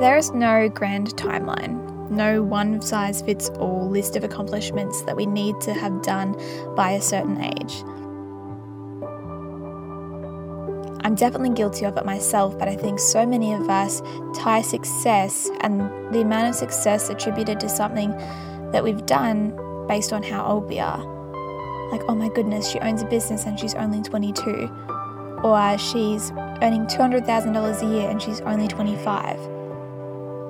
There is no grand timeline, no one size fits all list of accomplishments that we need to have done by a certain age. I'm definitely guilty of it myself, but I think so many of us tie success and the amount of success attributed to something that we've done based on how old we are. Like, oh my goodness, she owns a business and she's only 22. Or she's earning $200,000 a year and she's only 25.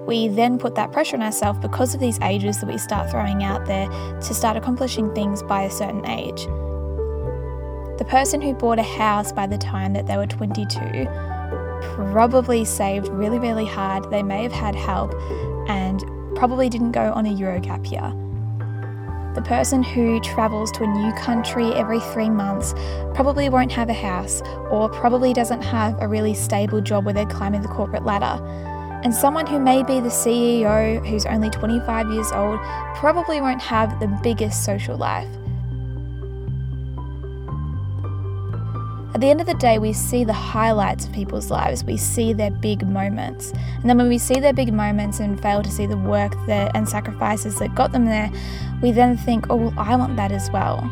We then put that pressure on ourselves because of these ages that we start throwing out there to start accomplishing things by a certain age. The person who bought a house by the time that they were 22 probably saved really, really hard. They may have had help and probably didn't go on a Euro gap year. The person who travels to a new country every three months probably won't have a house or probably doesn't have a really stable job where they're climbing the corporate ladder. And someone who may be the CEO who's only 25 years old probably won't have the biggest social life. At the end of the day, we see the highlights of people's lives. We see their big moments. And then when we see their big moments and fail to see the work that, and sacrifices that got them there, we then think, oh, well, I want that as well.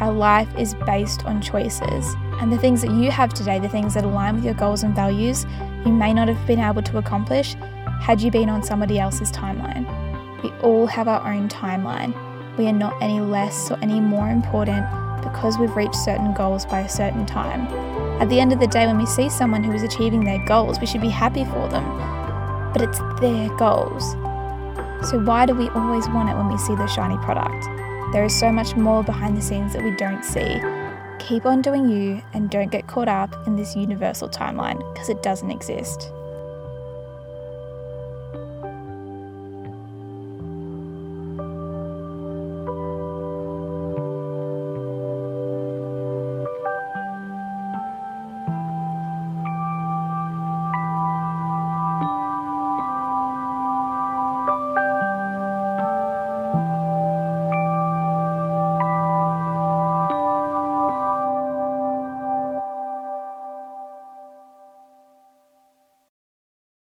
Our life is based on choices. And the things that you have today, the things that align with your goals and values, you may not have been able to accomplish had you been on somebody else's timeline. We all have our own timeline. We are not any less or any more important because we've reached certain goals by a certain time. At the end of the day, when we see someone who is achieving their goals, we should be happy for them. But it's their goals. So, why do we always want it when we see the shiny product? There is so much more behind the scenes that we don't see. Keep on doing you and don't get caught up in this universal timeline because it doesn't exist.